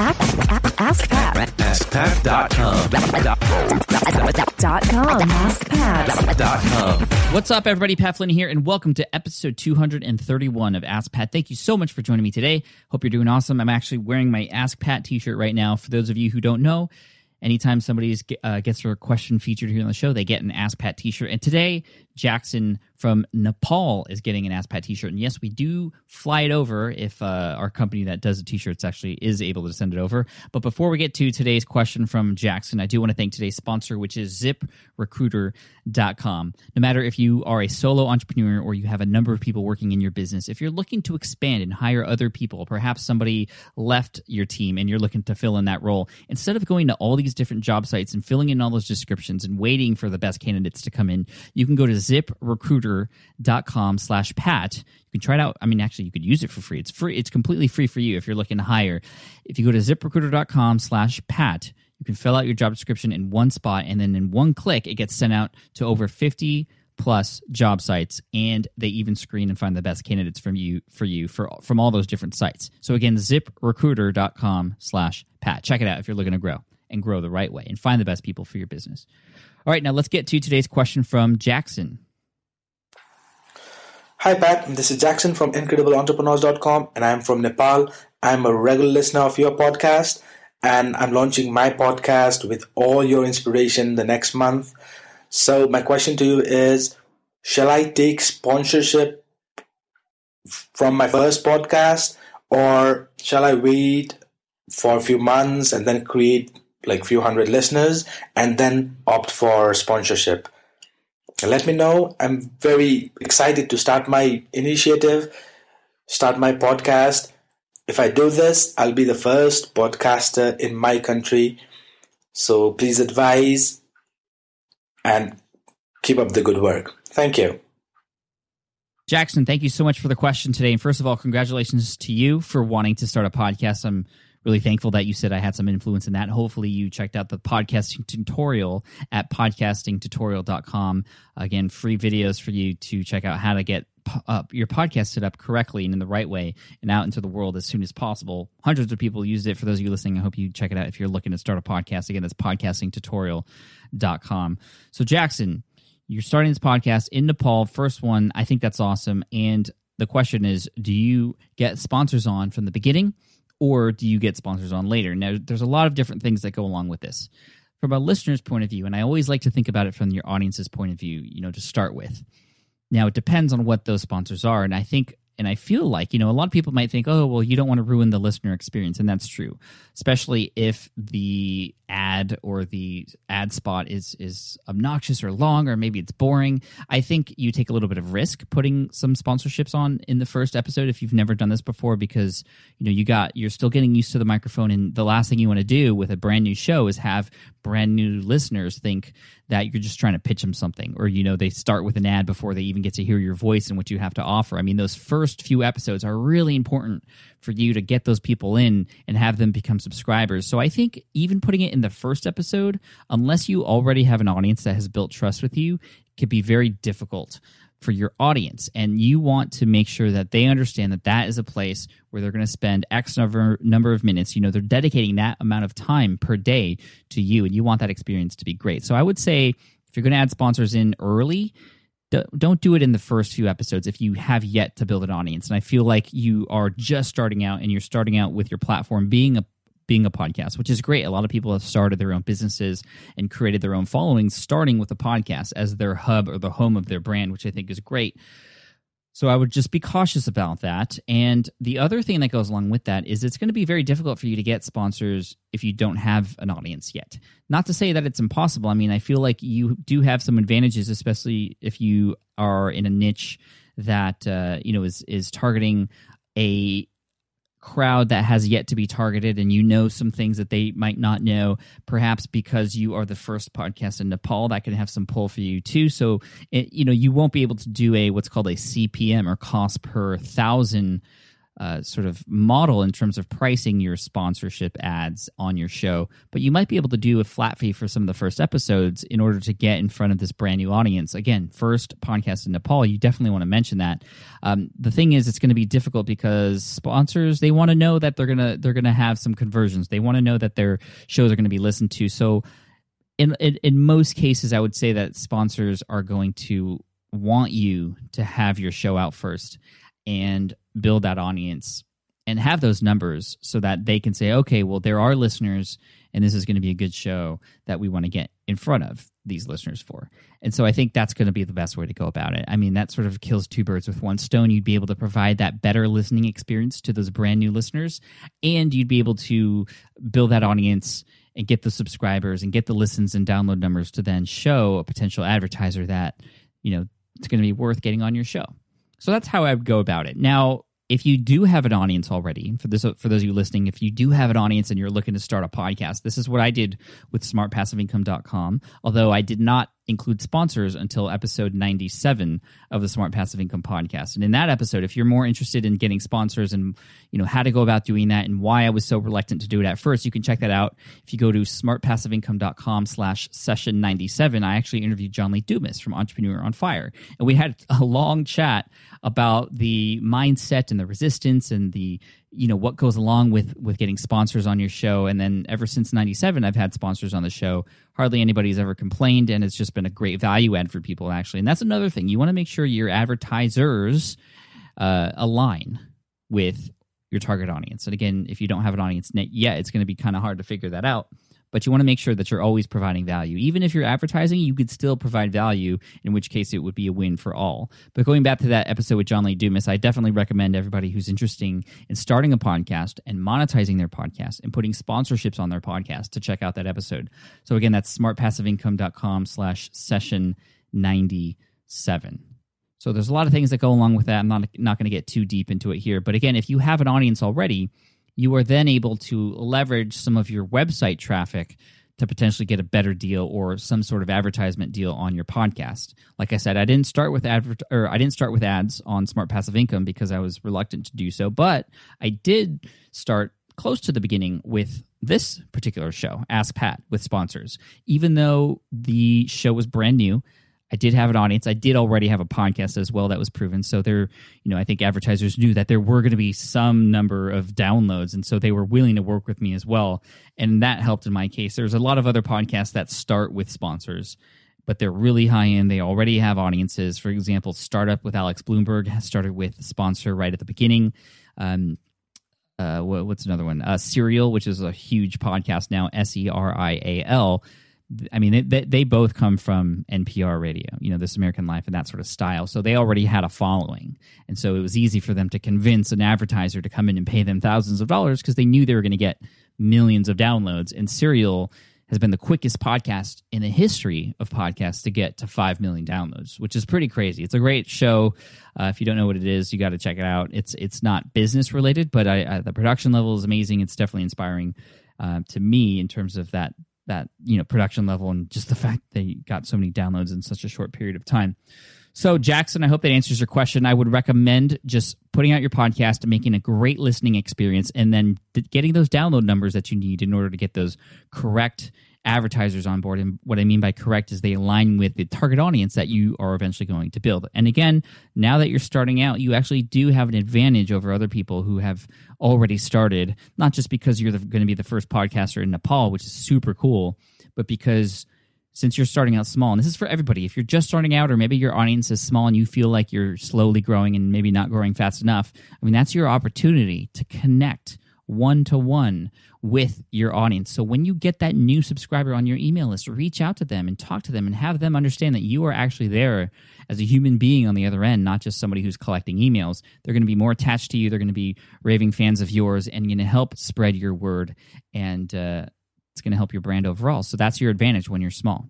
Ask Pat. AskPat.com. Dot com. AskPat. What's up, everybody? Pat Flynn here, and welcome to episode 231 of Ask Pat. Thank you so much for joining me today. Hope you're doing awesome. I'm actually wearing my Ask Pat t shirt right now. For those of you who don't know, anytime somebody uh, gets their question featured here on the show, they get an Ask Pat t shirt. And today, Jackson from Nepal is getting an Ask Pat t shirt. And yes, we do fly it over if uh, our company that does the t shirts actually is able to send it over. But before we get to today's question from Jackson, I do want to thank today's sponsor, which is ziprecruiter.com. No matter if you are a solo entrepreneur or you have a number of people working in your business, if you're looking to expand and hire other people, perhaps somebody left your team and you're looking to fill in that role, instead of going to all these different job sites and filling in all those descriptions and waiting for the best candidates to come in, you can go to ziprecruiter.com slash pat. You can try it out. I mean, actually, you could use it for free. It's free. It's completely free for you if you're looking to hire. If you go to ziprecruiter.com slash pat, you can fill out your job description in one spot, and then in one click, it gets sent out to over 50 plus job sites and they even screen and find the best candidates from you for you for from all those different sites so again ziprecruiter.com slash pat check it out if you're looking to grow and grow the right way and find the best people for your business all right now let's get to today's question from jackson Hi, Pat. This is Jackson from IncredibleEntrepreneurs.com, and I'm from Nepal. I'm a regular listener of your podcast, and I'm launching my podcast with all your inspiration the next month. So, my question to you is Shall I take sponsorship from my first podcast, or shall I wait for a few months and then create like few hundred listeners and then opt for sponsorship? let me know. I'm very excited to start my initiative, start my podcast. If I do this, I'll be the first podcaster in my country. So please advise and keep up the good work. Thank you. Jackson, thank you so much for the question today. And first of all, congratulations to you for wanting to start a podcast. I'm really thankful that you said I had some influence in that. Hopefully, you checked out the podcasting tutorial at podcastingtutorial.com. Again, free videos for you to check out how to get up your podcast set up correctly and in the right way and out into the world as soon as possible. Hundreds of people used it. For those of you listening, I hope you check it out if you're looking to start a podcast. Again, that's podcastingtutorial.com. So, Jackson, you're starting this podcast in Nepal, first one. I think that's awesome. And the question is do you get sponsors on from the beginning? Or do you get sponsors on later? Now, there's a lot of different things that go along with this. From a listener's point of view, and I always like to think about it from your audience's point of view, you know, to start with. Now, it depends on what those sponsors are. And I think and I feel like, you know, a lot of people might think, oh, well, you don't want to ruin the listener experience. And that's true, especially if the ad or the ad spot is is obnoxious or long or maybe it's boring. I think you take a little bit of risk putting some sponsorships on in the first episode if you've never done this before because, you know, you got you're still getting used to the microphone and the last thing you want to do with a brand new show is have brand new listeners think that you're just trying to pitch them something or you know they start with an ad before they even get to hear your voice and what you have to offer i mean those first few episodes are really important for you to get those people in and have them become subscribers. So i think even putting it in the first episode unless you already have an audience that has built trust with you could be very difficult for your audience. And you want to make sure that they understand that that is a place where they're going to spend x number number of minutes. You know they're dedicating that amount of time per day to you and you want that experience to be great. So i would say if you're going to add sponsors in early don't do it in the first few episodes if you have yet to build an audience and i feel like you are just starting out and you're starting out with your platform being a being a podcast, which is great. A lot of people have started their own businesses and created their own followings, starting with a podcast as their hub or the home of their brand, which I think is great. So I would just be cautious about that. And the other thing that goes along with that is it's going to be very difficult for you to get sponsors if you don't have an audience yet. Not to say that it's impossible. I mean, I feel like you do have some advantages, especially if you are in a niche that uh, you know is is targeting a crowd that has yet to be targeted and you know some things that they might not know perhaps because you are the first podcast in nepal that can have some pull for you too. So it, you know you won't be able to do a what's called a cpm or cost per thousand uh, sort of model in terms of pricing your sponsorship ads on your show, but you might be able to do a flat fee for some of the first episodes in order to get in front of this brand new audience. Again, first podcast in Nepal, you definitely want to mention that. Um, the thing is, it's going to be difficult because sponsors they want to know that they're gonna they're gonna have some conversions. They want to know that their shows are going to be listened to. So. In, in, in most cases, I would say that sponsors are going to want you to have your show out first and build that audience and have those numbers so that they can say, okay, well, there are listeners, and this is going to be a good show that we want to get in front of these listeners for. And so I think that's going to be the best way to go about it. I mean, that sort of kills two birds with one stone. You'd be able to provide that better listening experience to those brand new listeners, and you'd be able to build that audience and get the subscribers and get the listens and download numbers to then show a potential advertiser that, you know, it's going to be worth getting on your show. So that's how I would go about it. Now, if you do have an audience already, for this for those of you listening, if you do have an audience and you're looking to start a podcast, this is what I did with smartpassiveincome.com. Although I did not include sponsors until episode 97 of the Smart Passive Income podcast. And in that episode, if you're more interested in getting sponsors and you know how to go about doing that and why I was so reluctant to do it at first, you can check that out. If you go to smartpassiveincome.com slash session 97, I actually interviewed John Lee Dumas from Entrepreneur on Fire. And we had a long chat about the mindset and the resistance and the you know what goes along with with getting sponsors on your show. And then ever since 97 i've had sponsors on the show. Hardly anybody's ever complained and it's just been a great value add for people actually. And that's another thing. You want to make sure your advertisers uh, align with your target audience. And again if you don't have an audience yet it's going to be kind of hard to figure that out but you want to make sure that you're always providing value. Even if you're advertising, you could still provide value, in which case it would be a win for all. But going back to that episode with John Lee Dumas, I definitely recommend everybody who's interested in starting a podcast and monetizing their podcast and putting sponsorships on their podcast to check out that episode. So again, that's smartpassiveincome.com slash session 97. So there's a lot of things that go along with that. I'm not not going to get too deep into it here, but again, if you have an audience already, you are then able to leverage some of your website traffic to potentially get a better deal or some sort of advertisement deal on your podcast. Like I said, I didn't start with adver- or I didn't start with ads on Smart Passive Income because I was reluctant to do so, but I did start close to the beginning with this particular show, Ask Pat, with sponsors. Even though the show was brand new, I did have an audience. I did already have a podcast as well that was proven. So there, you know, I think advertisers knew that there were going to be some number of downloads, and so they were willing to work with me as well, and that helped in my case. There's a lot of other podcasts that start with sponsors, but they're really high end. They already have audiences. For example, Startup with Alex Blumberg has started with a sponsor right at the beginning. Um, uh, what's another one? Uh, Serial, which is a huge podcast now. S E R I A L I mean, they, they both come from NPR radio, you know, This American Life and that sort of style. So they already had a following. And so it was easy for them to convince an advertiser to come in and pay them thousands of dollars because they knew they were going to get millions of downloads. And Serial has been the quickest podcast in the history of podcasts to get to 5 million downloads, which is pretty crazy. It's a great show. Uh, if you don't know what it is, you got to check it out. It's it's not business related, but I, I, the production level is amazing. It's definitely inspiring uh, to me in terms of that that you know production level and just the fact they got so many downloads in such a short period of time. So Jackson, I hope that answers your question. I would recommend just putting out your podcast and making a great listening experience, and then getting those download numbers that you need in order to get those correct advertisers on board. And what I mean by correct is they align with the target audience that you are eventually going to build. And again, now that you're starting out, you actually do have an advantage over other people who have already started, not just because you're going to be the first podcaster in Nepal, which is super cool, but because since you're starting out small, and this is for everybody, if you're just starting out or maybe your audience is small and you feel like you're slowly growing and maybe not growing fast enough, I mean, that's your opportunity to connect one to one with your audience. So when you get that new subscriber on your email list, reach out to them and talk to them and have them understand that you are actually there as a human being on the other end, not just somebody who's collecting emails. They're going to be more attached to you. They're going to be raving fans of yours and going to help spread your word. And uh, it's going to help your brand overall. So that's your advantage when you're small.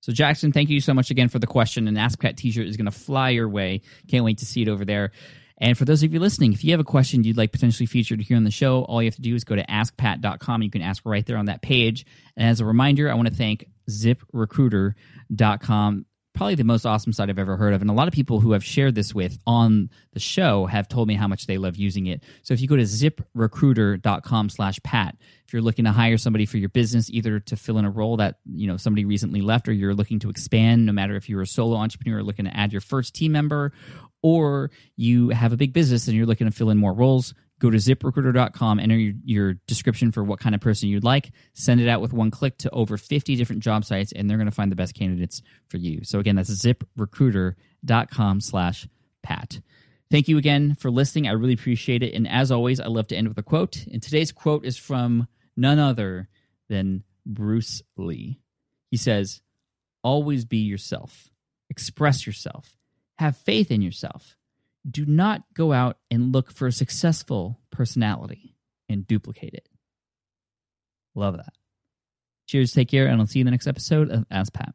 So Jackson, thank you so much again for the question. An Ask Pat t-shirt is going to fly your way. Can't wait to see it over there. And for those of you listening, if you have a question you'd like potentially featured here on the show, all you have to do is go to askpat.com. You can ask right there on that page. And as a reminder, I want to thank ziprecruiter.com probably the most awesome site I've ever heard of. And a lot of people who have shared this with on the show have told me how much they love using it. So if you go to ziprecruiter.com slash Pat, if you're looking to hire somebody for your business, either to fill in a role that, you know, somebody recently left or you're looking to expand, no matter if you're a solo entrepreneur looking to add your first team member or you have a big business and you're looking to fill in more roles, go to ziprecruiter.com, enter your, your, description for what kind of person you'd like, send it out with one click to over 50 different job sites, and they're going to find the best candidates for you. So again, that's ziprecruiter.com slash Pat. Thank you again for listening. I really appreciate it. And as always, I love to end with a quote. And today's quote is from none other than Bruce Lee. He says, Always be yourself, express yourself, have faith in yourself do not go out and look for a successful personality and duplicate it. Love that. Cheers, take care, and I'll see you in the next episode of Ask Pat.